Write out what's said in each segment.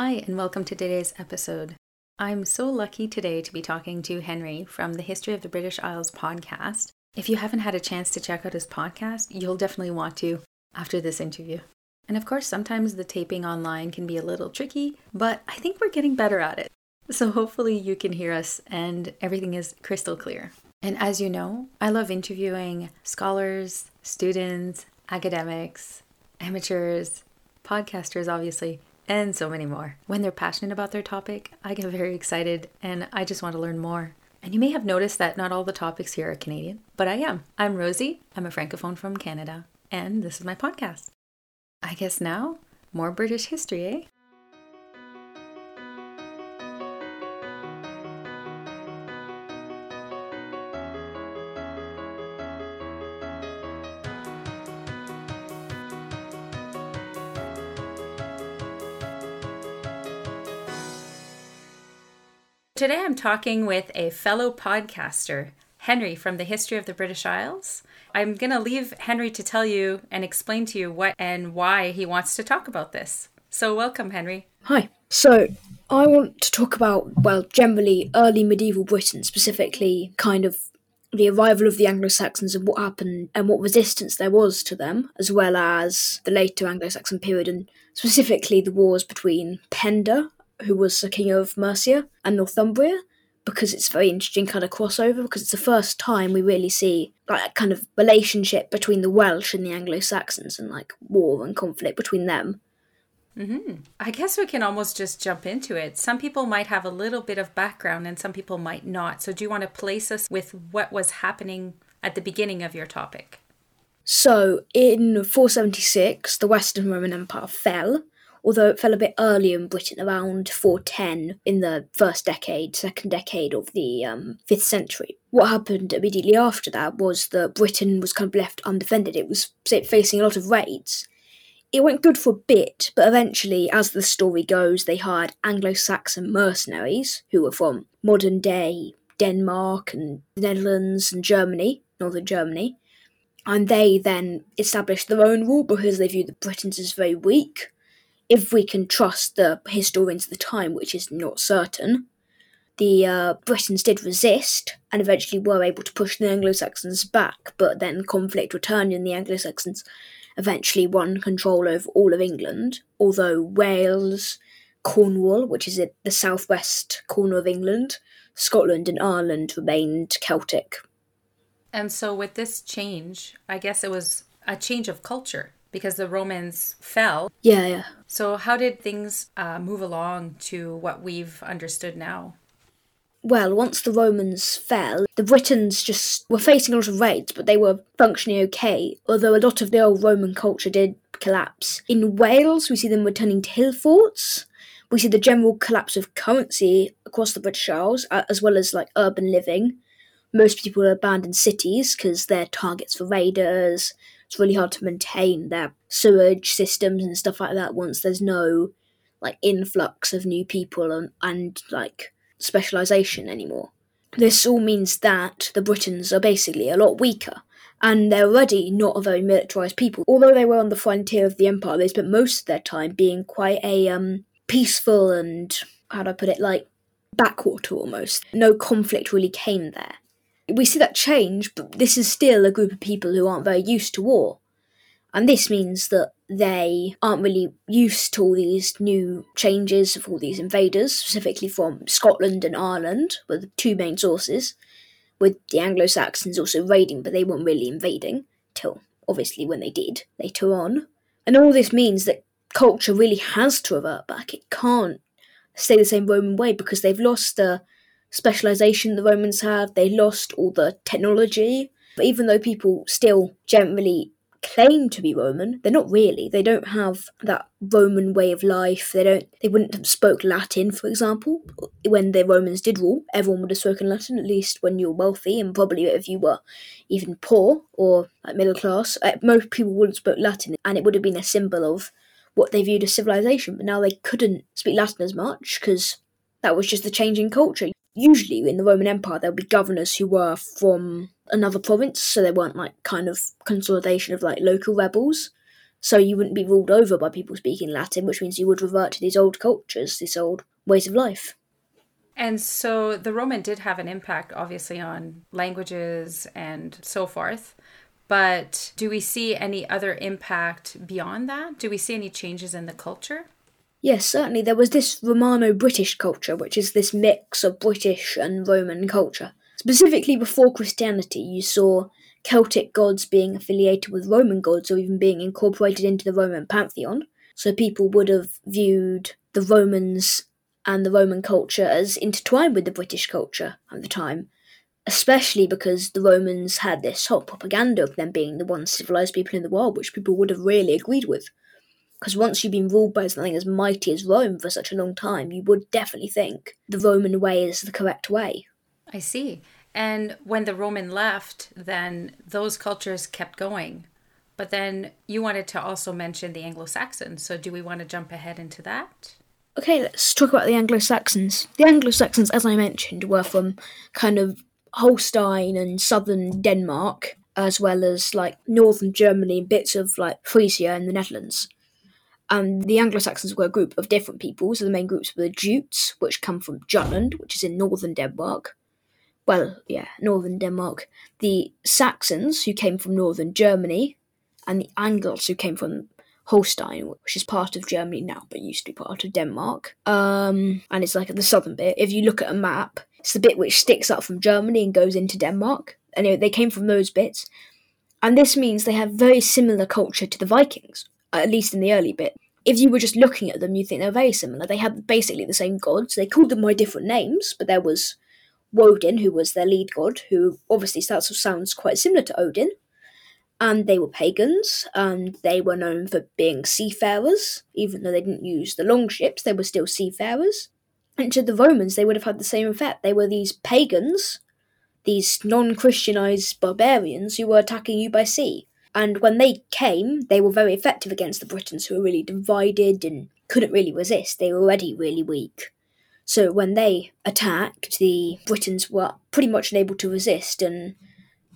Hi, and welcome to today's episode. I'm so lucky today to be talking to Henry from the History of the British Isles podcast. If you haven't had a chance to check out his podcast, you'll definitely want to after this interview. And of course, sometimes the taping online can be a little tricky, but I think we're getting better at it. So hopefully you can hear us and everything is crystal clear. And as you know, I love interviewing scholars, students, academics, amateurs, podcasters, obviously, and so many more. When they're passionate about their topic, I get very excited and I just want to learn more. And you may have noticed that not all the topics here are Canadian, but I am. I'm Rosie, I'm a Francophone from Canada, and this is my podcast. I guess now, more British history, eh? Today I'm talking with a fellow podcaster, Henry from the History of the British Isles. I'm going to leave Henry to tell you and explain to you what and why he wants to talk about this. So, welcome, Henry. Hi. So, I want to talk about, well, generally early medieval Britain, specifically kind of the arrival of the Anglo Saxons and what happened and what resistance there was to them, as well as the later Anglo Saxon period and specifically the wars between Penda who was the king of Mercia and Northumbria, because it's very interesting kind of crossover because it's the first time we really see like kind of relationship between the Welsh and the Anglo Saxons and like war and conflict between them. Mm-hmm. I guess we can almost just jump into it. Some people might have a little bit of background and some people might not. So, do you want to place us with what was happening at the beginning of your topic? So, in 476, the Western Roman Empire fell, although it fell a bit earlier in Britain, around 410 in the first decade, second decade of the um, 5th century. What happened immediately after that was that Britain was kind of left undefended. It was facing a lot of raids. It went good for a bit, but eventually, as the story goes, they hired Anglo Saxon mercenaries who were from modern day Denmark and the Netherlands and Germany, northern Germany. And they then established their own rule because they viewed the Britons as very weak if we can trust the historians of the time, which is not certain, the uh, Britons did resist and eventually were able to push the Anglo Saxons back, but then conflict returned and the Anglo Saxons eventually won control over all of England, although Wales, Cornwall, which is the southwest corner of England, Scotland, and Ireland remained Celtic. And so, with this change, I guess it was a change of culture because the Romans fell. Yeah, yeah. So, how did things uh, move along to what we've understood now? Well, once the Romans fell, the Britons just were facing a lot of raids, but they were functioning okay, although a lot of the old Roman culture did collapse. In Wales, we see them returning to hill forts. We see the general collapse of currency across the British Isles, as well as like urban living. Most people abandon cities because they're targets for raiders, it's really hard to maintain their sewage systems and stuff like that once there's no like influx of new people and, and like specialization anymore. This all means that the Britons are basically a lot weaker, and they're already not a very militarized people. Although they were on the frontier of the empire, they spent most of their time being quite a um, peaceful and how do I put it, like backwater almost. No conflict really came there we see that change, but this is still a group of people who aren't very used to war. And this means that they aren't really used to all these new changes of all these invaders, specifically from Scotland and Ireland, were the two main sources, with the Anglo Saxons also raiding, but they weren't really invading, till obviously when they did, later on. And all this means that culture really has to revert back. It can't stay the same Roman way because they've lost the specialization the Romans had. They lost all the technology. But even though people still generally claim to be Roman, they're not really. They don't have that Roman way of life. They don't. They wouldn't have spoke Latin, for example, when the Romans did rule. Everyone would have spoken Latin, at least when you were wealthy, and probably if you were even poor or like middle class. Uh, most people wouldn't spoke Latin, and it would have been a symbol of what they viewed as civilization. But now they couldn't speak Latin as much because that was just the changing culture usually in the Roman Empire there would be governors who were from another province, so they weren't like kind of consolidation of like local rebels. So you wouldn't be ruled over by people speaking Latin, which means you would revert to these old cultures, these old ways of life. And so the Roman did have an impact, obviously, on languages and so forth. But do we see any other impact beyond that? Do we see any changes in the culture? Yes, certainly. There was this Romano British culture, which is this mix of British and Roman culture. Specifically, before Christianity, you saw Celtic gods being affiliated with Roman gods or even being incorporated into the Roman pantheon. So people would have viewed the Romans and the Roman culture as intertwined with the British culture at the time, especially because the Romans had this whole propaganda of them being the one civilized people in the world, which people would have really agreed with. Because once you've been ruled by something as mighty as Rome for such a long time, you would definitely think the Roman way is the correct way. I see. And when the Roman left, then those cultures kept going. But then you wanted to also mention the Anglo Saxons. So do we want to jump ahead into that? Okay, let's talk about the Anglo Saxons. The Anglo Saxons, as I mentioned, were from kind of Holstein and southern Denmark, as well as like northern Germany and bits of like Frisia and the Netherlands. And the Anglo Saxons were a group of different people. So the main groups were the Jutes, which come from Jutland, which is in northern Denmark. Well, yeah, northern Denmark. The Saxons, who came from northern Germany, and the Angles, who came from Holstein, which is part of Germany now, but used to be part of Denmark. Um, and it's like the southern bit. If you look at a map, it's the bit which sticks up from Germany and goes into Denmark. Anyway, they came from those bits. And this means they have very similar culture to the Vikings, at least in the early bit. If you were just looking at them, you think they're very similar. They had basically the same gods. They called them by different names, but there was Woden, who was their lead god, who obviously starts sounds quite similar to Odin. And they were pagans, and they were known for being seafarers. Even though they didn't use the long ships, they were still seafarers. And to the Romans, they would have had the same effect. They were these pagans, these non Christianized barbarians who were attacking you by sea. And when they came, they were very effective against the Britons, who were really divided and couldn't really resist. They were already really weak. So when they attacked, the Britons were pretty much unable to resist, and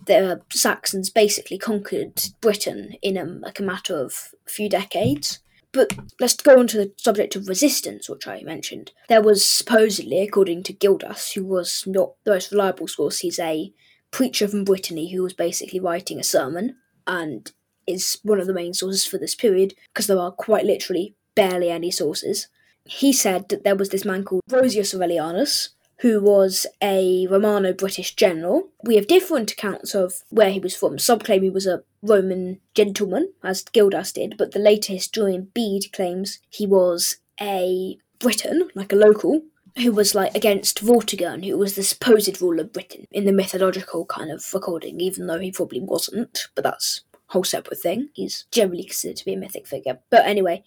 the Saxons basically conquered Britain in a, like a matter of a few decades. But let's go on to the subject of resistance, which I mentioned. There was supposedly, according to Gildas, who was not the most reliable source, he's a preacher from Brittany who was basically writing a sermon and is one of the main sources for this period because there are quite literally barely any sources. He said that there was this man called Ambrosius Aurelianus who was a Romano British general. We have different accounts of where he was from. Some claim he was a Roman gentleman, as Gildas did, but the later historian Bede claims he was a Briton, like a local, who was like against Vortigern, who was the supposed ruler of Britain in the mythological kind of recording, even though he probably wasn't, but that's a whole separate thing. He's generally considered to be a mythic figure. But anyway,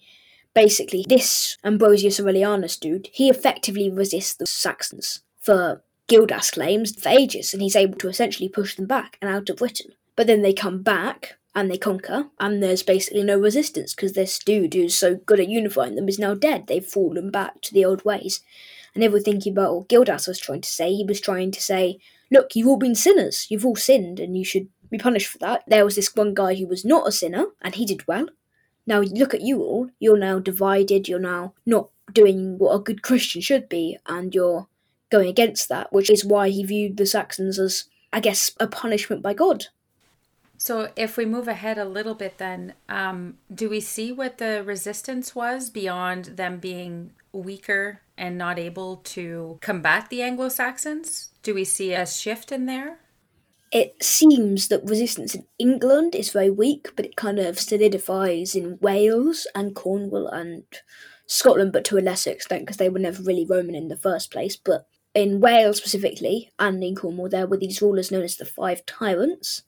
basically, this Ambrosius Aurelianus dude, he effectively resists the Saxons for Gildas claims for ages, and he's able to essentially push them back and out of Britain. But then they come back and they conquer, and there's basically no resistance because this dude who's so good at unifying them is now dead. They've fallen back to the old ways. Were thinking about what Gildas was trying to say. He was trying to say, look, you've all been sinners. You've all sinned, and you should be punished for that. There was this one guy who was not a sinner, and he did well. Now look at you all. You're now divided. You're now not doing what a good Christian should be, and you're going against that, which is why he viewed the Saxons as, I guess, a punishment by God. So, if we move ahead a little bit, then um, do we see what the resistance was beyond them being weaker and not able to combat the Anglo Saxons? Do we see a shift in there? It seems that resistance in England is very weak, but it kind of solidifies in Wales and Cornwall and Scotland, but to a lesser extent because they were never really Roman in the first place. But in Wales specifically, and in Cornwall, there were these rulers known as the Five Tyrants.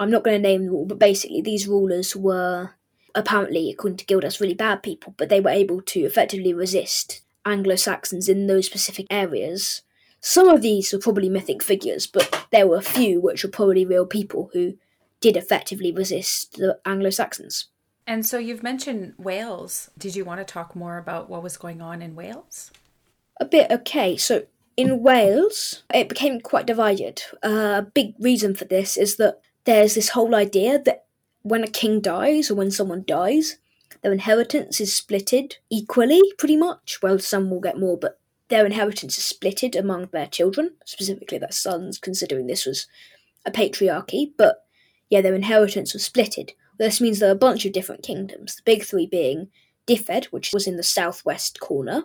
I'm not going to name them all, but basically, these rulers were apparently, according to Gildas, really bad people, but they were able to effectively resist Anglo Saxons in those specific areas. Some of these were probably mythic figures, but there were a few which were probably real people who did effectively resist the Anglo Saxons. And so you've mentioned Wales. Did you want to talk more about what was going on in Wales? a bit okay. So in Wales, it became quite divided. Uh, a big reason for this is that there's this whole idea that when a king dies or when someone dies, their inheritance is splitted equally, pretty much. Well, some will get more, but their inheritance is splitted among their children, specifically their sons, considering this was a patriarchy. But yeah, their inheritance was splitted. This means there are a bunch of different kingdoms, the big three being Dyfed, which was in the southwest corner,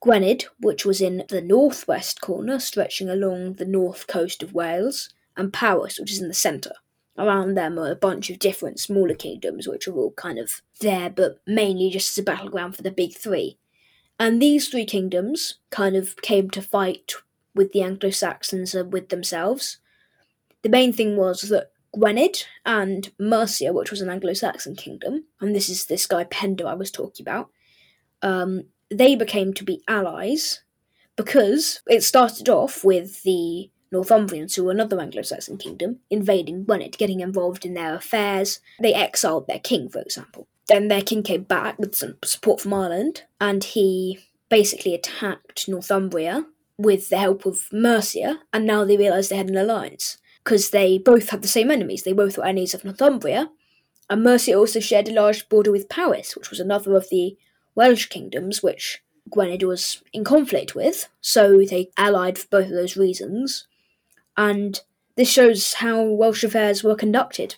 Gwynedd, which was in the northwest corner, stretching along the north coast of Wales, and Powys, which is in the centre. Around them are a bunch of different smaller kingdoms, which are all kind of there, but mainly just as a battleground for the big three. And these three kingdoms kind of came to fight with the Anglo Saxons and with themselves. The main thing was that Gwynedd and Mercia, which was an Anglo Saxon kingdom, and this is this guy Penda I was talking about, um, they became to be allies because it started off with the Northumbrians, who were another Anglo Saxon kingdom, invading Gwynedd, getting involved in their affairs. They exiled their king, for example. Then their king came back with some support from Ireland, and he basically attacked Northumbria with the help of Mercia, and now they realised they had an alliance because they both had the same enemies. They both were enemies of Northumbria, and Mercia also shared a large border with Powys, which was another of the Welsh kingdoms which Gwynedd was in conflict with. So they allied for both of those reasons, and this shows how Welsh affairs were conducted.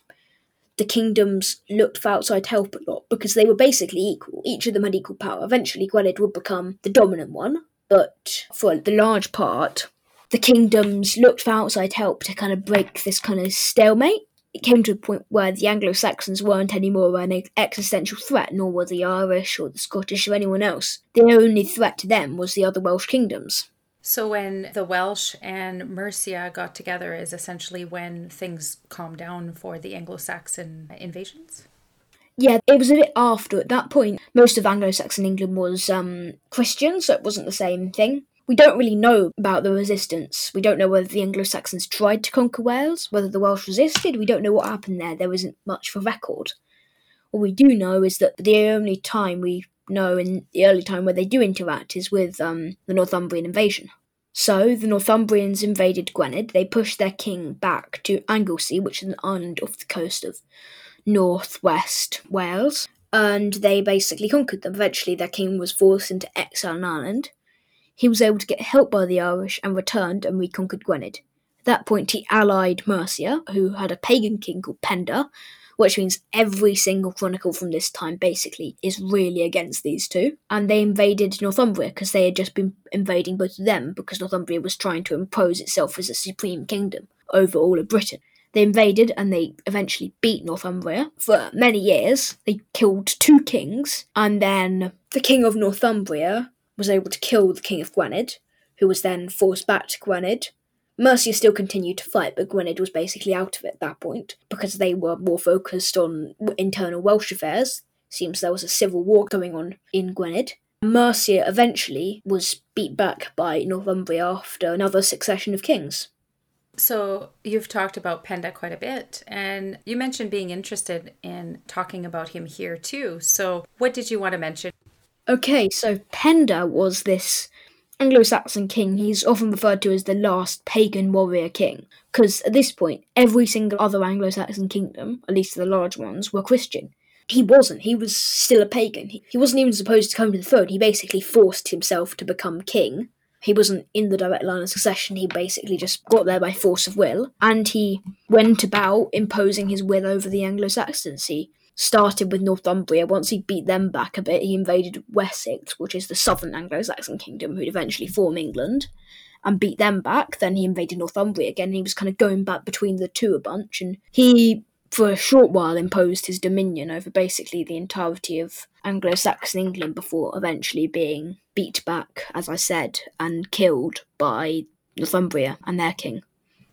The kingdoms looked for outside help a lot because they were basically equal. Each of them had equal power. Eventually, Gwynedd would become the dominant one, but for the large part, the kingdoms looked for outside help to kind of break this kind of stalemate. It came to a point where the Anglo Saxons weren't anymore an existential threat, nor were the Irish or the Scottish or anyone else. The only threat to them was the other Welsh kingdoms. So, when the Welsh and Mercia got together, is essentially when things calmed down for the Anglo Saxon invasions? Yeah, it was a bit after. At that point, most of Anglo Saxon England was um, Christian, so it wasn't the same thing. We don't really know about the resistance. We don't know whether the Anglo Saxons tried to conquer Wales, whether the Welsh resisted. We don't know what happened there. There isn't much for record. What we do know is that the only time we know in the early time where they do interact is with um, the Northumbrian invasion. So the Northumbrians invaded Gwynedd. They pushed their king back to Anglesey, which is an island off the coast of northwest Wales, and they basically conquered them. Eventually, their king was forced into exile in Ireland. He was able to get help by the Irish and returned and reconquered Gwynedd. At that point, he allied Mercia, who had a pagan king called Penda, which means every single chronicle from this time basically is really against these two. And they invaded Northumbria because they had just been invading both of them because Northumbria was trying to impose itself as a supreme kingdom over all of Britain. They invaded and they eventually beat Northumbria for many years. They killed two kings, and then the king of Northumbria was able to kill the King of Gwynedd, who was then forced back to Gwynedd. Mercia still continued to fight, but Gwynedd was basically out of it at that point because they were more focused on internal Welsh affairs. Seems there was a civil war going on in Gwynedd. Mercia eventually was beat back by Northumbria after another succession of kings. So, you've talked about Penda quite a bit, and you mentioned being interested in talking about him here too. So, what did you want to mention? Okay, so Penda was this Anglo Saxon king. He's often referred to as the last pagan warrior king, because at this point, every single other Anglo Saxon kingdom, at least the large ones, were Christian. He wasn't. He was still a pagan. He, wasn't even supposed to come to the throne. He basically forced himself to become king. He wasn't in the direct line of succession. He basically just got there by force of will, and he went about imposing his will over the Anglo Saxons. He started with Northumbria. Once he beat them back a bit, he invaded Wessex, which is the southern Anglo Saxon kingdom, who'd eventually form England, and beat them back. Then he invaded Northumbria again. he was kind of going back between the two a bunch, and he, for a short while, imposed his dominion over basically the entirety of Anglo Saxon England before eventually being beat back, as I said, and killed by Northumbria and their king.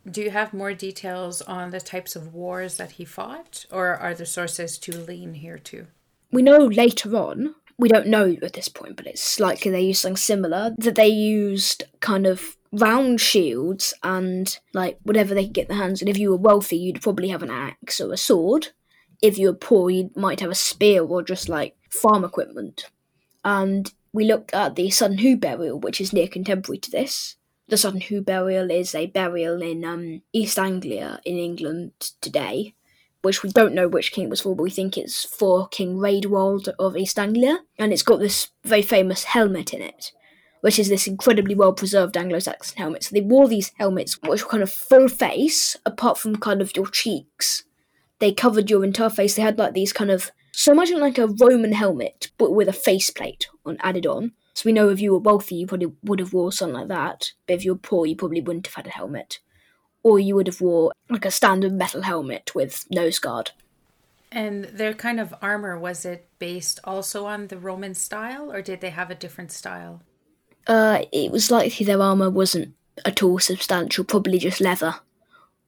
Do you have more details on the types of wars that he fought, or are the sources too lean here too? We know later on, we don't know at this point, but it's likely they used something similar, that they used kind of round shields and like whatever they could get their hands on. If you were wealthy, you'd probably have an axe or a sword. If you were poor, you might have a spear or just like farm equipment. And we looked at the Sutton Hoo burial, which is near contemporary to this, the Sutton Hoo burial is a burial in um, East Anglia in England today, which we don't know which king it was for, but we think it's for King Raedwald of East Anglia, and it's got this very famous helmet in it, which is this incredibly well preserved Anglo Saxon helmet. So they wore these helmets, which were kind of full face, apart from kind of your cheeks. They covered your entire face. They had like these kind of so imagine like a Roman helmet, but with a faceplate on added on. So we know if you were wealthy, you probably would have wore something like that. But if you were poor, you probably wouldn't have had a helmet, or you would have wore like a standard metal helmet with nose guard. And their kind of armor was it based also on the Roman style, or did they have a different style? Uh, it was likely their armor wasn't at all substantial, probably just leather.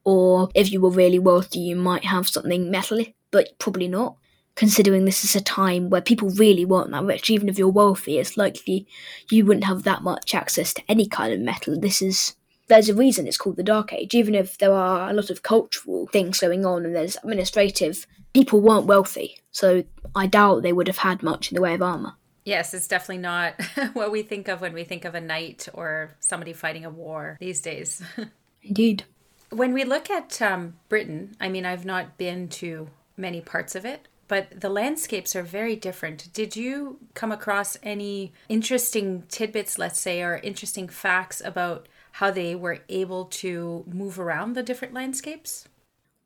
Or if you were really wealthy, you might have something metally, but probably not considering this is a time where people really weren't that rich. Even if you're wealthy, it's likely you wouldn't have that much access to any kind of metal. This is there's a reason it's called the Dark Age. Even if there are a lot of cultural things going on and there's administrative, people weren't wealthy, so I doubt they would have had much in the way of armor. Yes, it's definitely not what we think of when we think of a knight or somebody fighting a war these days. Indeed. When we look at um, Britain, I mean, I've not been to many parts of it, but the landscapes are very different. Did you come across any interesting tidbits, let's say, or interesting facts about how they were able to move around the different landscapes?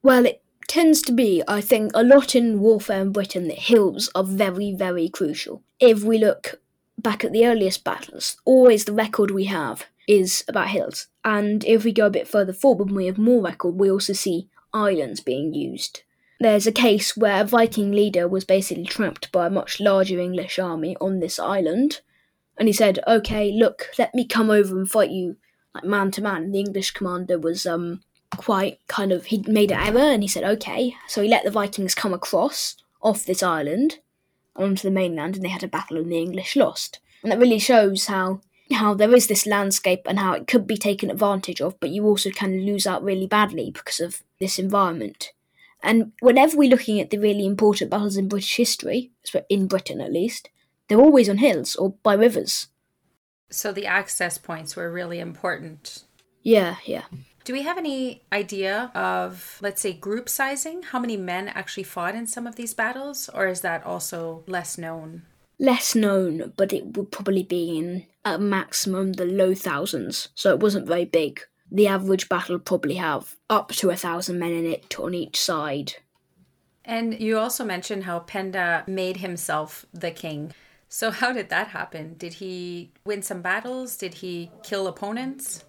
Well, it tends to be, I think, a lot in warfare in Britain that hills are very, very crucial. If we look back at the earliest battles, always the record we have is about hills. And if we go a bit further forward and we have more record, we also see islands being used there's a case where a Viking leader was basically trapped by a much larger English army on this island, and he said, "Okay, look, let me come over and fight you like man to man." The English commander was um quite kind of he made an error, and he said, "Okay," so he let the Vikings come across off this island onto the mainland, and they had a battle, and the English lost. And that really shows how how there is this landscape and how it could be taken advantage of, but you also can lose out really badly because of this environment. And whenever we're looking at the really important battles in British history, in Britain at least, they're always on hills or by rivers. So the access points were really important. Yeah, yeah. Do we have any idea of, let's say, group sizing? How many men actually fought in some of these battles? Or is that also less known? Less known, but it would probably be in at maximum the low thousands, so it wasn't very big the average battle probably have up to a thousand men in it on each side. And you also mentioned how Penda made himself the king. So, how did that happen? Did he win some battles? Did he kill opponents?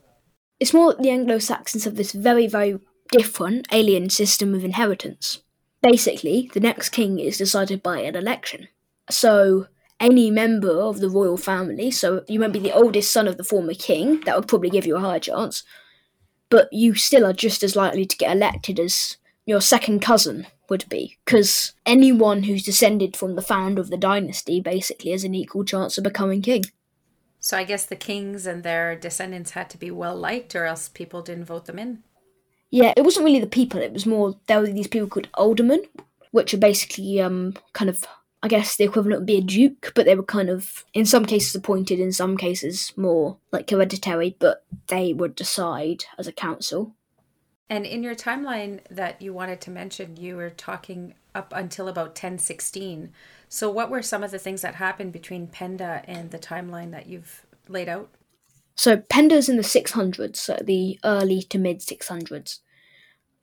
It's more that the Anglo Saxons have this very, very different alien system of inheritance. Basically, the next king is decided by an election. So, any member of the royal family, so you might be the oldest son of the former king, that would probably give you a higher chance, but you still are just as likely to get elected as your second cousin would be, because anyone who's descended from the founder of the dynasty basically has an equal chance of becoming king. So I guess the kings and their descendants had to be well liked, or else people didn't vote them in. Yeah, it wasn't really the people; it was more there were these people called aldermen, which are basically um kind of I guess the equivalent would be a duke, but they were kind of, in some cases, appointed, in some cases, more like hereditary, but they would decide as a council. And in your timeline that you wanted to mention, you were talking up until about 1016. So, what were some of the things that happened between Penda and the timeline that you've laid out? So, Penda's in the 600s, so the early to mid 600s.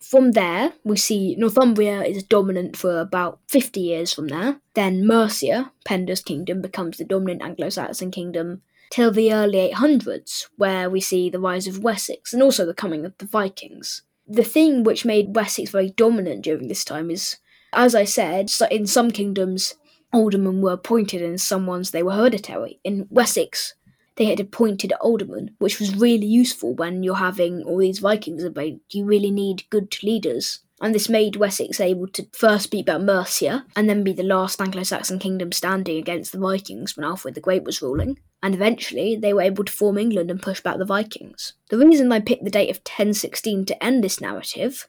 From there, we see Northumbria is dominant for about 50 years from there. Then Mercia, Penda's kingdom, becomes the dominant Anglo Saxon kingdom till the early 800s, where we see the rise of Wessex and also the coming of the Vikings. The thing which made Wessex very dominant during this time is, as I said, in some kingdoms, aldermen were appointed and in some ones they were hereditary. In Wessex, they had appointed aldermen, which was really useful when you're having all these Vikings about. You really need good leaders. And this made Wessex able to first beat back Mercia, and then be the last Anglo Saxon kingdom standing against the Vikings when Alfred the Great was ruling. And eventually, they were able to form England and push back the Vikings. The reason I picked the date of 1016 to end this narrative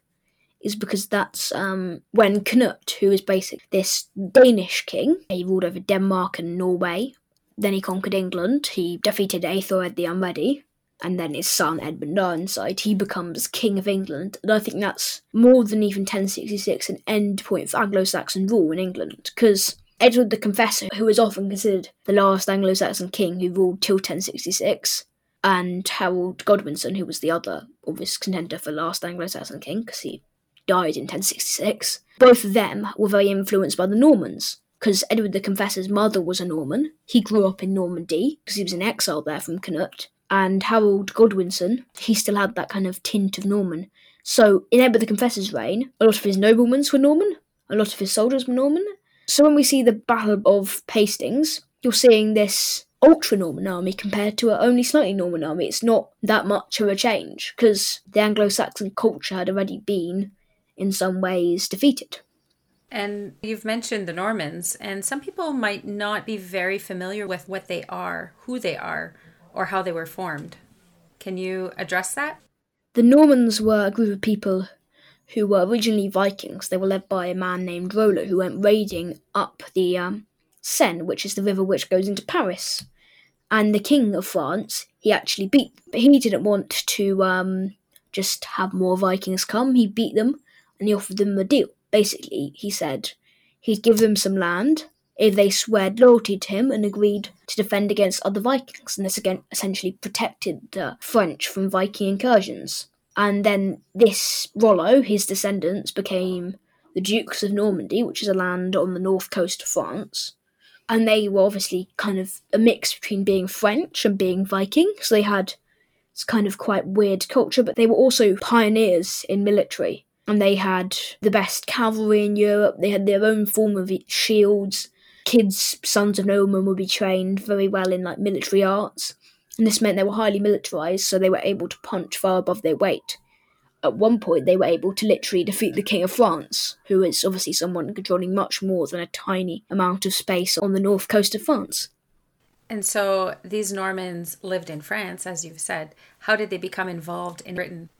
is because that's um, when Knut, who is basically this Danish king, he ruled over Denmark and Norway then he conquered England. He defeated Aethelred the Unready. and then his son Edmund Ironside, he becomes King of England, and I think that's more than even 1066 an end point for Anglo-Saxon rule in England, because Edward the Confessor, who is often considered the last Anglo-Saxon king who ruled till 1066, and Harold Godwinson, who was the other obvious contender for last Anglo-Saxon king, because he died in 1066, both of them were very influenced by the Normans because Edward the Confessor's mother was a Norman. He grew up in Normandy because he was in exile there from Canute. And Harold Godwinson, he still had that kind of tint of Norman. So in Edward the Confessor's reign, a lot of his noblemen were Norman, a lot of his soldiers were Norman. So when we see the Battle of Hastings, you're seeing this ultra Norman army compared to an only slightly Norman army. It's not that much of a change because the Anglo Saxon culture had already been, in some ways, defeated. And you've mentioned the Normans, and some people might not be very familiar with what they are, who they are, or how they were formed. Can you address that? The Normans were a group of people who were originally Vikings. They were led by a man named Rollo who went raiding up the um, Seine, which is the river which goes into Paris. And the King of France, he actually beat, but he didn't want to um, just have more Vikings come. He beat them and he offered them a deal basically, he said he'd give them some land if they swore loyalty to him and agreed to defend against other Vikings, and this again essentially protected the French from Viking incursions. And then this Rollo, his descendants, became the Dukes of Normandy, which is a land on the north coast of France. And they were obviously kind of a mix between being French and being Viking, so they had this kind of quite weird culture, but they were also pioneers in military and they had the best cavalry in Europe. They had their own form of shields. Kids, sons of noblemen, would be trained very well in like military arts, and this meant they were highly militarized, so they were able to punch far above their weight. At one point, they were able to literally defeat the King of France, who is obviously someone controlling much more than a tiny amount of space on the north coast of France. And so these Normans lived in France, as you've said. How did they become involved in Britain?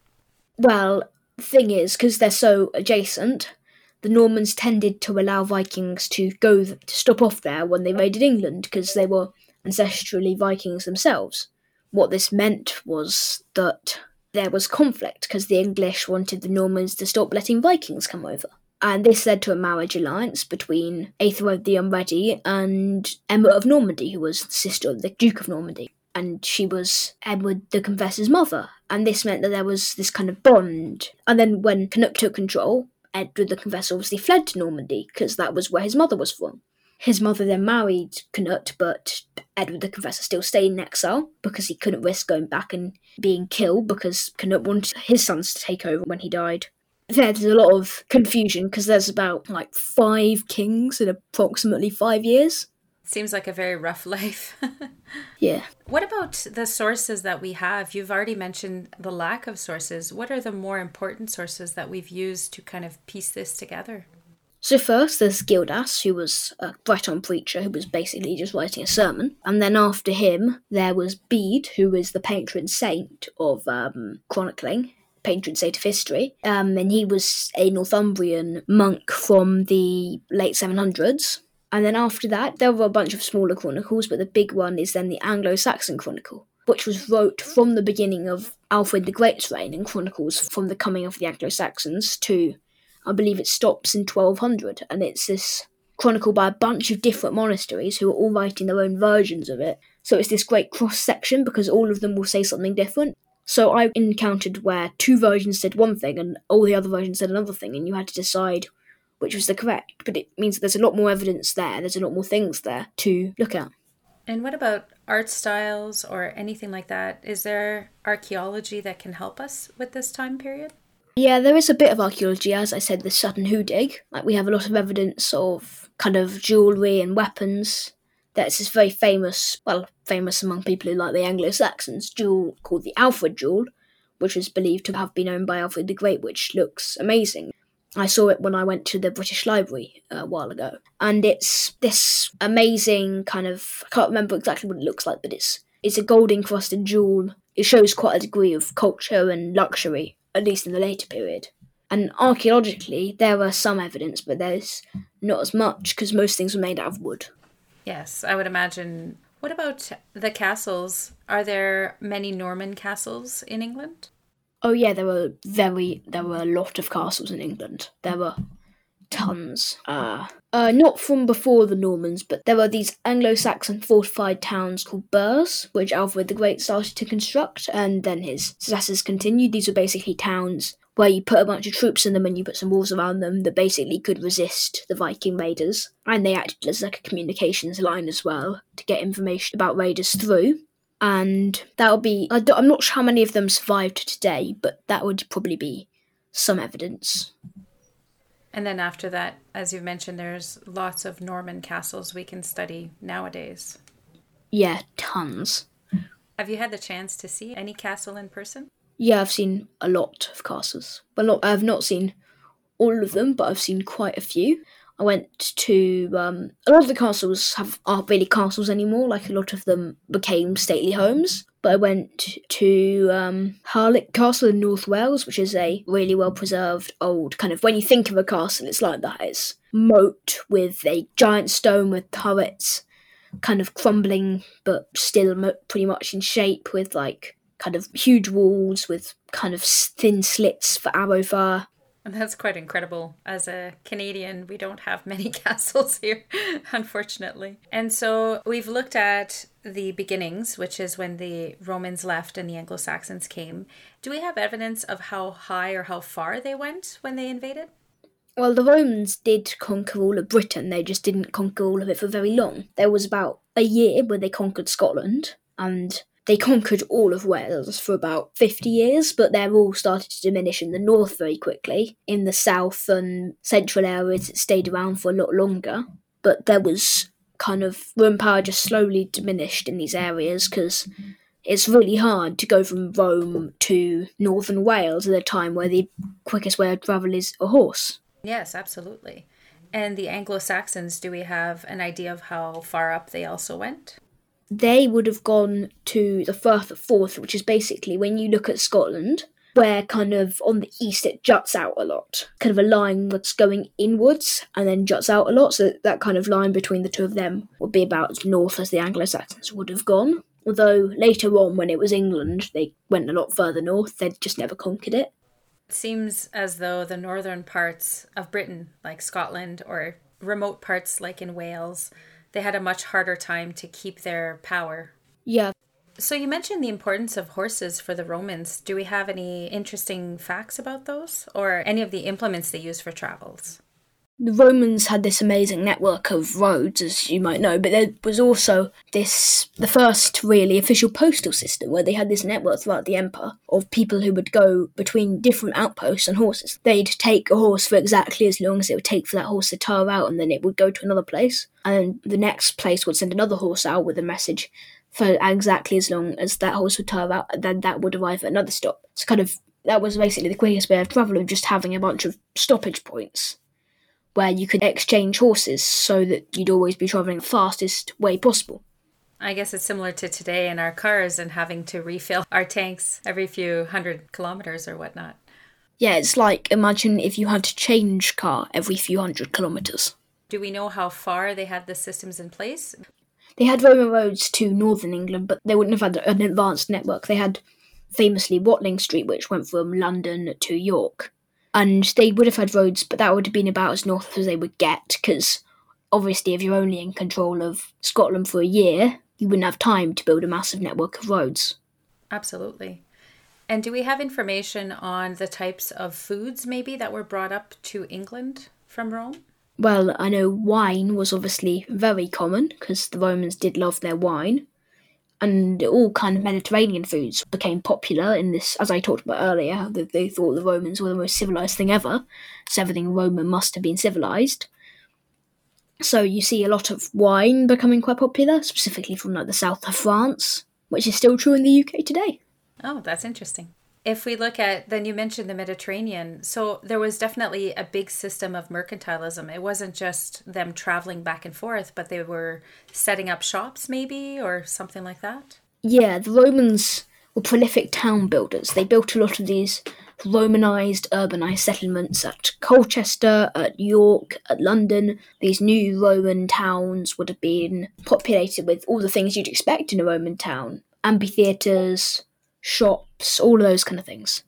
Well, thing is, because they're so adjacent, the Normans tended to allow Vikings to go to stop off there when they raided England because they were ancestrally Vikings themselves. What this meant was that there was conflict because the English wanted the Normans to stop letting Vikings come over. And this led to a marriage alliance between Aethelred the Unready and Emma of Normandy, who was the sister of the Duke of Normandy and she was Edward the Confessor's mother. And this meant that there was this kind of bond. And then when Canute took control, Edward the Confessor obviously fled to Normandy because that was where his mother was from. His mother then married Canute, but Edward the Confessor still stayed in exile because he couldn't risk going back and being killed because Canute wanted his sons to take over when he died. There's a lot of confusion because there's about like five kings in approximately five years. Seems like a very rough life. yeah. What about the sources that we have? You've already mentioned the lack of sources. What are the more important sources that we've used to kind of piece this together? So first there's Gildas, who was a Breton preacher who was basically just writing a sermon. And then after him, there was Bede, who was the patron saint of um, chronicling, patron saint of history. Um, and he was a Northumbrian monk from the late 700s. And then after that, there were a bunch of smaller chronicles, but the big one is then the Anglo Saxon Chronicle, which was wrote from the beginning of Alfred the Great's reign and chronicles from the coming of the Anglo Saxons to, I believe it stops in 1200. And it's this chronicle by a bunch of different monasteries who are all writing their own versions of it. So it's this great cross section because all of them will say something different. So I encountered where two versions said one thing and all the other versions said another thing, and you had to decide which was the correct, but it means there's a lot more evidence there, there's a lot more things there to look at. And what about art styles or anything like that? Is there archaeology that can help us with this time period? Yeah, there is a bit of archaeology, as I said, the Sutton Hoo dig. Like we have a lot of evidence of kind of jewellery and weapons. That's this very famous, well, famous among people who like the Anglo-Saxons, jewel called the Alfred jewel, which is believed to have been owned by Alfred the Great, which looks amazing. I saw it when I went to the British Library uh, a while ago, and it's this amazing kind of I can't remember exactly what it looks like, but it's it's a gold encrusted jewel. It shows quite a degree of culture and luxury, at least in the later period. And archaeologically, there are some evidence, but there's not as much because most things were made out of wood. Yes, I would imagine What about the castles? Are there many Norman castles in England? Oh yeah, there were very there were a lot of castles in England. There were tons. Uh, uh, not from before the Normans, but there were these Anglo-Saxon fortified towns called burhs, which Alfred the Great started to construct, and then his successors continued. These were basically towns where you put a bunch of troops in them and you put some walls around them that basically could resist the Viking raiders. And they acted as like a communications line as well to get information about raiders through. And that would be, I am not sure how many of them survived today, but that would probably be some evidence. And then after that, as you've mentioned, there's lots of Norman castles we can study nowadays. Yeah, tons. Have you had the chance to see any castle in person? Yeah, I've seen a lot of castles. Well, not, I've not seen all of them, but I've seen quite a few. I went to um, a lot of the castles have aren't really castles anymore. Like a lot of them became stately homes. But I went to um, Harlech Castle in North Wales, which is a really well preserved old kind of. When you think of a castle, it's like that. It's moat with a giant stone with turrets, kind of crumbling but still pretty much in shape, with like kind of huge walls with kind of thin slits for arrow fire. And that's quite incredible. As a Canadian, we don't have many castles here, unfortunately. And so we've looked at the beginnings, which is when the Romans left and the Anglo Saxons came. Do we have evidence of how high or how far they went when they invaded? Well, the Romans did conquer all of Britain, they just didn't conquer all of it for very long. There was about a year where they conquered Scotland, and they conquered all of Wales for about 50 years, but they're all started to diminish in the north very quickly. In the south and central areas, it stayed around for a lot longer. But there was kind of Roman power just slowly diminished in these areas because it's really hard to go from Rome to northern Wales at a time where the quickest way of travel is a horse. Yes, absolutely. And the Anglo Saxons, do we have an idea of how far up they also went? They would have gone to the Firth of Forth, which is basically when you look at Scotland, where kind of on the east it juts out a lot, kind of a line that's going inwards and then juts out a lot. So that kind of line between the two of them would be about as north as the Anglo Saxons would have gone. Although later on, when it was England, they went a lot further north, they'd just never conquered it. It seems as though the northern parts of Britain, like Scotland, or remote parts like in Wales, they had a much harder time to keep their power. Yeah. So you mentioned the importance of horses for the Romans. Do we have any interesting facts about those or any of the implements they used for travels? The Romans had this amazing network of roads, as you might know, but there was also this the first really official postal system where they had this network throughout the empire of people who would go between different outposts on horses. They'd take a horse for exactly as long as it would take for that horse to tire out, and then it would go to another place, and the next place would send another horse out with a message for exactly as long as that horse would tire out, and then that would arrive at another stop. So kind of that was basically the quickest way of travel of just having a bunch of stoppage points where you could exchange horses so that you'd always be travelling the fastest way possible. I guess it's similar to today in our cars and having to refill our tanks every few hundred kilometers or whatnot. Yeah, it's like imagine if you had to change car every few hundred kilometers. Do we know how far they had the systems in place? They had Roman roads to northern England, but they wouldn't have had an advanced network. They had famously Watling Street, which went from London to York and they would have had roads, but that would have been about as north as they would get, because obviously, if you're only in control of Scotland for a year, you wouldn't have time to build a massive network of roads. Absolutely. And do we have information on the types of foods maybe that were brought up to England from Rome? Well, I know wine was obviously very common because the Romans did love their wine and all kind of Mediterranean foods became popular in this, as I talked about earlier, that they thought the Romans were the most civilized thing ever, so everything Roman must have been civilized. So you see a lot of wine becoming quite popular, specifically from like the south of France, which is still true in the UK today. Oh, that's interesting if we look at then you mentioned the mediterranean. So there was definitely a big system of mercantilism. It wasn't just them traveling back and forth but they were setting up shops maybe or something like that? Yeah the romans were prolific town builders. They built a lot of these romanized urbanised settlements at Colchester, at York, at London. These new Roman towns would have been populated with all the things you'd expect in a Roman town. Amphitheatres, shops, all of those kind of things.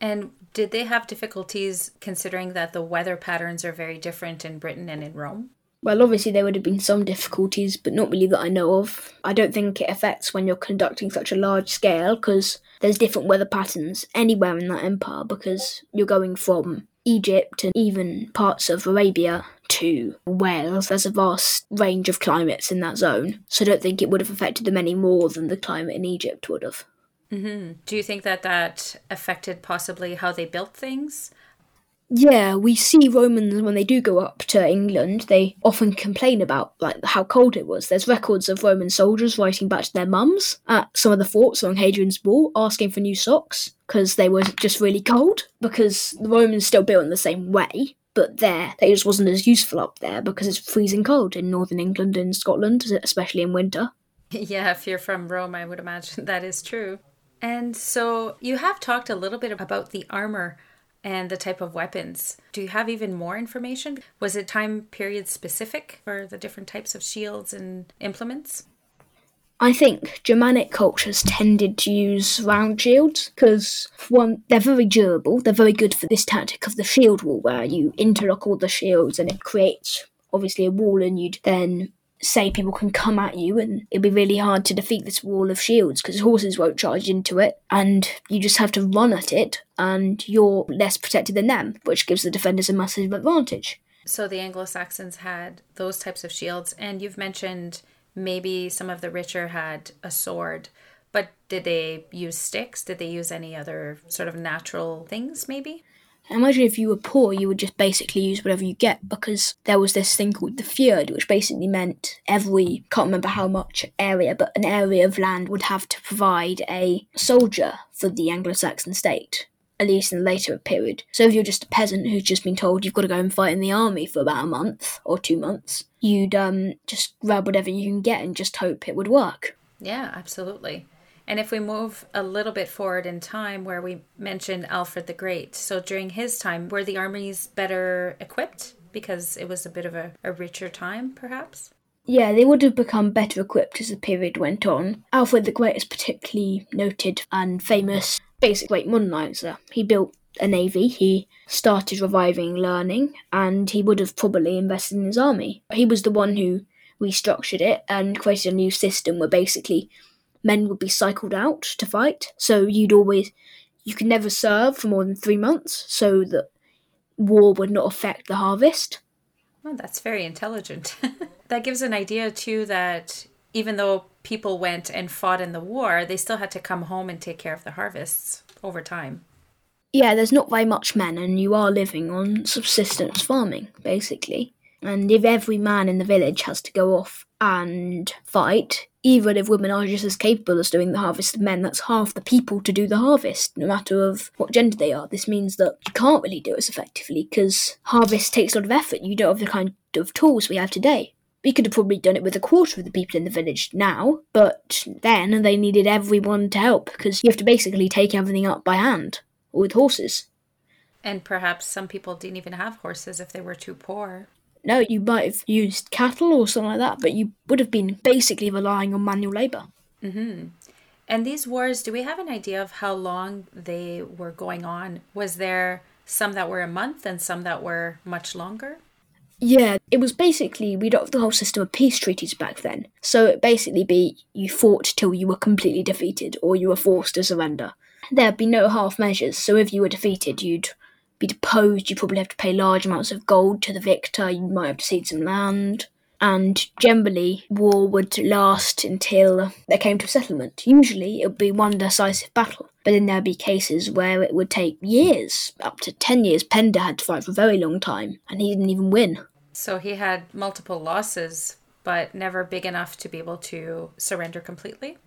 And did they have difficulties considering that the weather patterns are very different in Britain and in Rome? Well, obviously, there would have been some difficulties, but not really that I know of. I don't think it affects when you're conducting such a large scale because there's different weather patterns anywhere in that empire because you're going from Egypt and even parts of Arabia to Wales. There's a vast range of climates in that zone, so I don't think it would have affected them any more than the climate in Egypt would have. Mm-hmm. Do you think that that affected possibly how they built things? Yeah, we see Romans when they do go up to England, they often complain about like how cold it was. There's records of Roman soldiers writing back to their mums at some of the forts along Hadrian's Wall asking for new socks because they were just really cold because the Romans still built in the same way, but there they just wasn't as useful up there because it's freezing cold in northern England and Scotland, especially in winter. Yeah, if you're from Rome, I would imagine that is true. And so you have talked a little bit about the armor and the type of weapons. Do you have even more information? Was it time period specific for the different types of shields and implements? I think Germanic cultures tended to use round shields because, one, they're very durable. They're very good for this tactic of the shield wall, where you interlock all the shields and it creates obviously a wall, and you'd then say people can come at you and it'd be really hard to defeat this wall of shields because horses won't charge into it and you just have to run at it and you're less protected than them, which gives the defenders a massive advantage. So the Anglo Saxons had those types of shields, and you've mentioned maybe some of the richer had a sword. But did they use sticks? Did they use any other sort of natural things, maybe? Imagine if you were poor, you would just basically use whatever you get because there was this thing called the fyrd, which basically meant every, can't remember how much area, but an area of land would have to provide a soldier for the Anglo Saxon state. At least in the later period. So if you're just a peasant who's just been told you've got to go and fight in the army for about a month or two months, you'd um, just grab whatever you can get and just hope it would work. Yeah, absolutely. And if we move a little bit forward in time, where we mentioned Alfred the Great, so during his time, were the armies better equipped because it was a bit of a, a richer time, perhaps? Yeah, they would have become better equipped as the period went on. Alfred the Great is particularly noted and famous, basic great modernizer. He built a navy, he started reviving learning, and he would have probably invested in his army. He was the one who restructured it and created a new system where basically men would be cycled out to fight. So you'd always, you could never serve for more than three months so that war would not affect the harvest. Well, that's very intelligent. that gives an idea, too, that even though people went and fought in the war, they still had to come home and take care of the harvests over time. Yeah, there's not very much men, and you are living on subsistence farming, basically. And if every man in the village has to go off and fight, even if women are just as capable as doing the harvest as men, that's half the people to do the harvest, no matter of what gender they are. This means that you can't really do it as effectively because harvest takes a lot of effort. You don't have the kind of tools we have today. We could have probably done it with a quarter of the people in the village now, but then they needed everyone to help because you have to basically take everything up by hand or with horses. And perhaps some people didn't even have horses if they were too poor no, you might have used cattle or something like that, but you would have been basically relying on manual labour. Mm-hmm. And these wars, do we have an idea of how long they were going on? Was there some that were a month and some that were much longer? Yeah, it was basically we'd have the whole system of peace treaties back then. So it basically be you fought till you were completely defeated or you were forced to surrender. There'd be no half measures, so if you were defeated, you'd be deposed, you probably have to pay large amounts of gold to the victor, you might have to cede some land. And generally, war would last until there came to a settlement. Usually, it would be one decisive battle, but then there'd be cases where it would take years, up to 10 years. Penda had to fight for a very long time, and he didn't even win. So he had multiple losses, but never big enough to be able to surrender completely?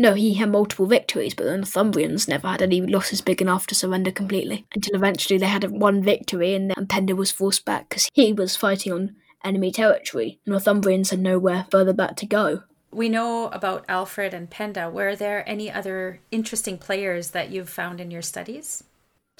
No, he had multiple victories, but the Northumbrians never had any losses big enough to surrender completely. Until eventually they had one victory and Penda was forced back because he was fighting on enemy territory. The Northumbrians had nowhere further back to go. We know about Alfred and Penda. Were there any other interesting players that you've found in your studies?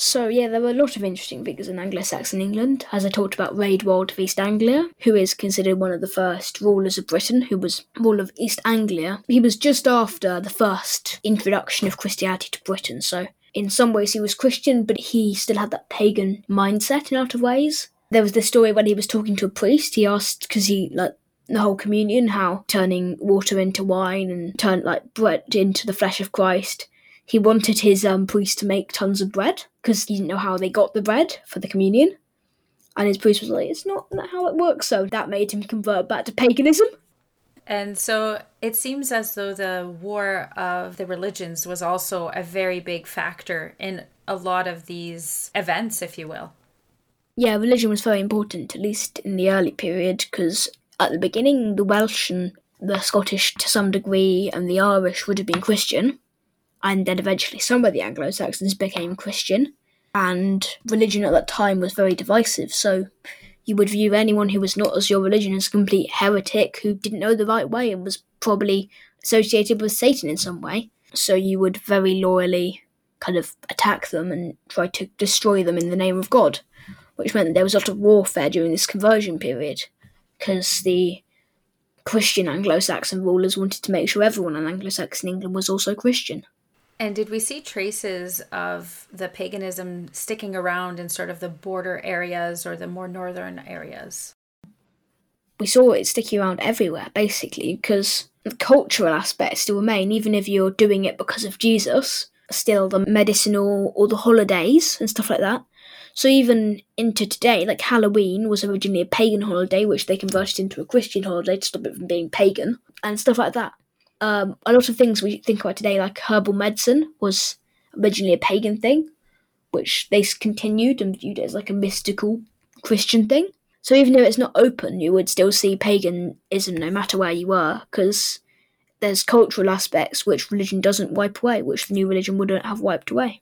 So, yeah, there were a lot of interesting figures in Anglo Saxon England. As I talked about Raedwald of East Anglia, who is considered one of the first rulers of Britain, who was ruler of East Anglia. He was just after the first introduction of Christianity to Britain, so in some ways he was Christian, but he still had that pagan mindset in a lot of ways. There was this story when he was talking to a priest, he asked, because he, like, the whole communion, how turning water into wine and turn like bread into the flesh of Christ he wanted his um, priest to make tons of bread because he didn't know how they got the bread for the communion. And his priest was like, it's not how it works. So that made him convert back to paganism. And so it seems as though the war of the religions was also a very big factor in a lot of these events, if you will. Yeah, religion was very important, at least in the early period, because at the beginning, the Welsh and the Scottish to some degree and the Irish would have been Christian and then eventually some of the Anglo Saxons became Christian, and religion at that time was very divisive, so you would view anyone who was not as your religion as a complete heretic who didn't know the right way and was probably associated with Satan in some way. So you would very loyally kind of attack them and try to destroy them in the name of God, which meant that there was a lot of warfare during this conversion period because the Christian Anglo Saxon rulers wanted to make sure everyone in Anglo Saxon England was also Christian. And did we see traces of the paganism sticking around in sort of the border areas or the more northern areas? We saw it sticking around everywhere, basically, because the cultural aspects still remain, even if you're doing it because of Jesus, still the medicinal or the holidays and stuff like that. So even into today, like Halloween was originally a pagan holiday, which they converted into a Christian holiday to stop it from being pagan, and stuff like that um, a lot of things we think about today, like herbal medicine, was originally a pagan thing, which they continued and viewed as like a mystical Christian thing. So even though it's not open, you would still see paganism no matter where you were, because there's cultural aspects which religion doesn't wipe away, which the new religion wouldn't have wiped away.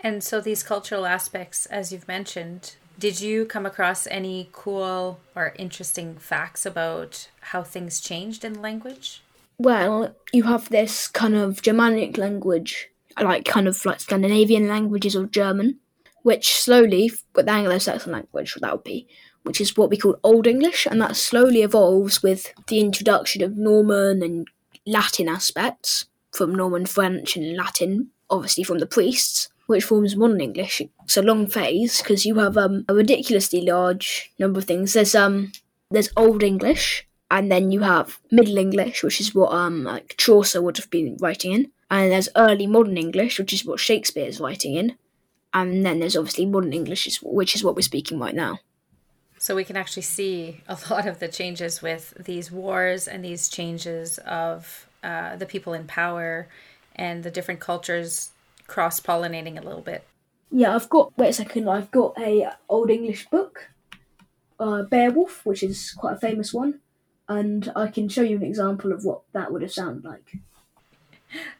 And so these cultural aspects, as you've mentioned, did you come across any cool or interesting facts about how things changed in language? Well, you have this kind of Germanic language, like kind of like Scandinavian languages or German, which slowly, with the Anglo-Saxon language, that would be, which is what we call Old English, and that slowly evolves with the introduction of Norman and Latin aspects from Norman French and Latin, obviously from the priests, which forms modern English. It's a long phase because you have um, a ridiculously large number of things. There's um, there's Old English, and then you have Middle English, which is what um like Chaucer would have been writing in, and there's Early Modern English, which is what Shakespeare is writing in, and then there's obviously Modern English, which is what we're speaking right now. So we can actually see a lot of the changes with these wars and these changes of uh, the people in power and the different cultures cross pollinating a little bit. Yeah, I've got. Wait a second. I've got a Old English book, uh, Beowulf, which is quite a famous one and I can show you an example of what that would have sounded like.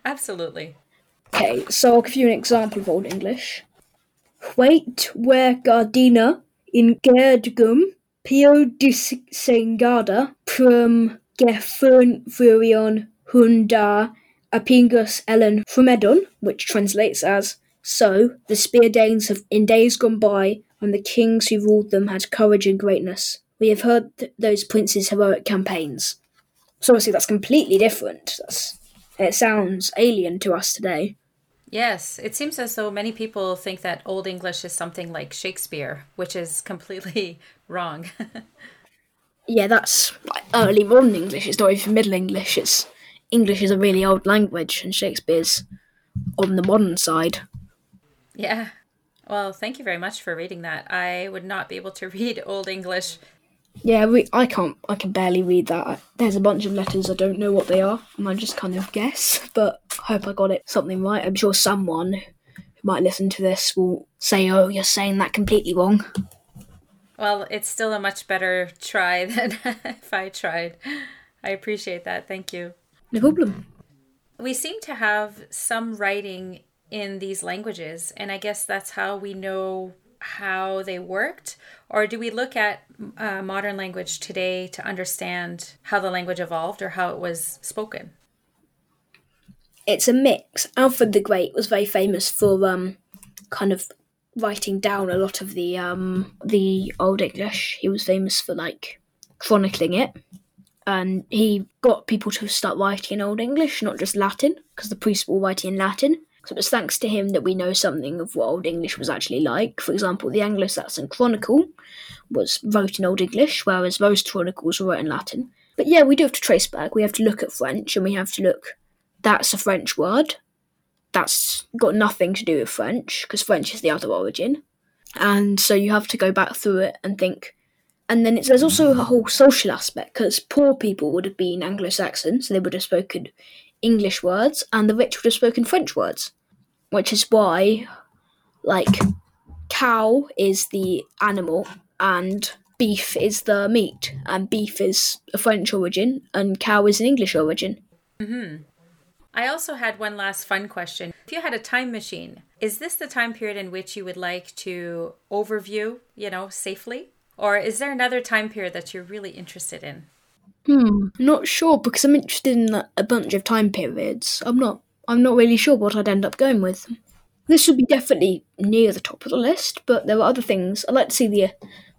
Absolutely. Okay, so I'll give you an example of Old English. Wait where Gardina in Gerdgum Pio disengada prum gefurion hunda apingus ellen frumedon, which translates as So the Spear Danes have in days gone by, when the kings who ruled them had courage and greatness. We have heard th- those princes' heroic campaigns. So obviously that's completely different. That's, it sounds alien to us today. Yes, it seems as though many people think that Old English is something like Shakespeare, which is completely wrong. yeah, that's early modern English. It's not even Middle English. It's English is a really old language, and Shakespeare's on the modern side. Yeah. Well, thank you very much for reading that. I would not be able to read Old English yeah, we, I can't. I can barely read that. There's a bunch of letters I don't know what they are, and I just kind of guess. But I hope I got it something right. I'm sure someone who might listen to this will say, "Oh, you're saying that completely wrong." Well, it's still a much better try than if I tried. I appreciate that. Thank you. No problem. We seem to have some writing in these languages, and I guess that's how we know how they worked or do we look at uh, modern language today to understand how the language evolved or how it was spoken it's a mix alfred the great was very famous for um, kind of writing down a lot of the um the old English. He was famous for like chronicling it. And he got people to start writing in Old English, not just Latin, because the priests were writing in Latin. So it was thanks to him that we know something of what Old English was actually like. For example, the Anglo Saxon Chronicle was wrote in Old English, whereas most chronicles were wrote in Latin. But yeah, we do have to trace back. We have to look at French and we have to look, that's a French word. That's got nothing to do with French, because French is the other origin. And so you have to go back through it and think. And then there's also a whole social aspect, because poor people would have been Anglo Saxon, so they would have spoken English words, and the rich would have spoken French words which is why, like, cow is the animal and beef is the meat, and beef is a French origin and cow is an English origin. Mm-hmm. I also had one last fun question. If you had a time machine, is this the time period in which you would like to overview, you know, safely? Or is there another time period that you're really interested in? Hmm, not sure because I'm interested in a bunch of time periods. I'm not I'm not really sure what I'd end up going with. This would be definitely near the top of the list, but there are other things. I'd like to see the uh,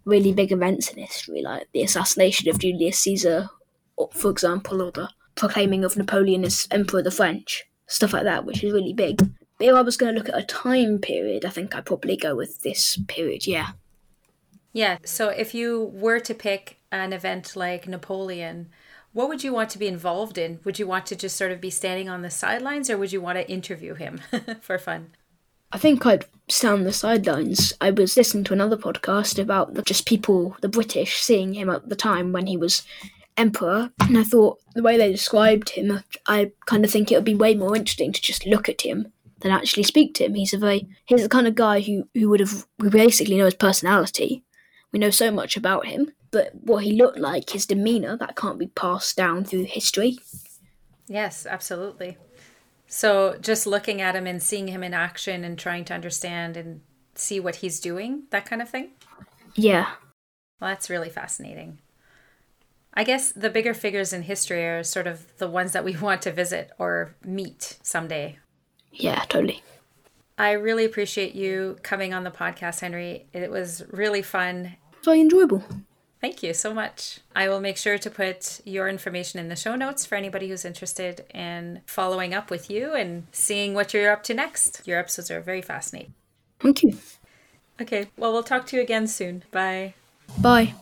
really big events in history, like the assassination of Julius Caesar, for example, or the proclaiming of Napoleon as Emperor of the French, stuff like that, which is really big. But if I was going to look at a time period, I think I'd probably go with this period, yeah. Yeah, so if you were to pick an event like Napoleon, what would you want to be involved in? Would you want to just sort of be standing on the sidelines or would you want to interview him for fun? I think I'd stand on the sidelines. I was listening to another podcast about the, just people, the British, seeing him at the time when he was emperor, and I thought the way they described him, I kind of think it would be way more interesting to just look at him than actually speak to him. He's a very he's the kind of guy who who would have we basically know his personality. We know so much about him, but what he looked like, his demeanour, that can't be passed down through history. Yes, absolutely. So just looking at him and seeing him in action and trying to understand and see what he's doing, that kind of thing? Yeah. Well, that's really fascinating. I guess the bigger figures in history are sort of the ones that we want to visit or meet someday. Yeah, totally. I really appreciate you coming on the podcast, Henry. It was really fun. Very enjoyable. Thank you so much. I will make sure to put your information in the show notes for anybody who's interested in following up with you and seeing what you're up to next. Your episodes are very fascinating. Thank you. Okay, well, we'll talk to you again soon. Bye. Bye.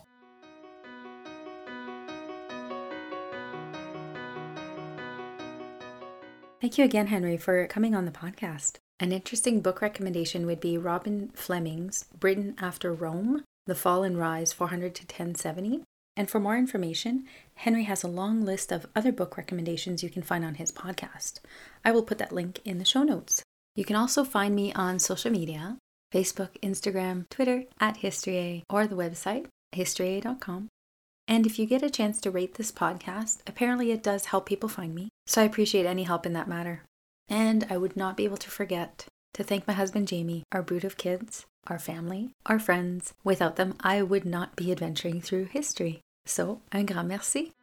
Thank you again, Henry, for coming on the podcast. An interesting book recommendation would be Robin Fleming's Britain After Rome the Fall and Rise 400 to 1070. And for more information, Henry has a long list of other book recommendations you can find on his podcast. I will put that link in the show notes. You can also find me on social media Facebook, Instagram, Twitter at History or the website history.com. And if you get a chance to rate this podcast, apparently it does help people find me. So I appreciate any help in that matter. And I would not be able to forget to thank my husband Jamie, our brood of kids, our family, our friends. Without them, I would not be adventuring through history. So, un grand merci.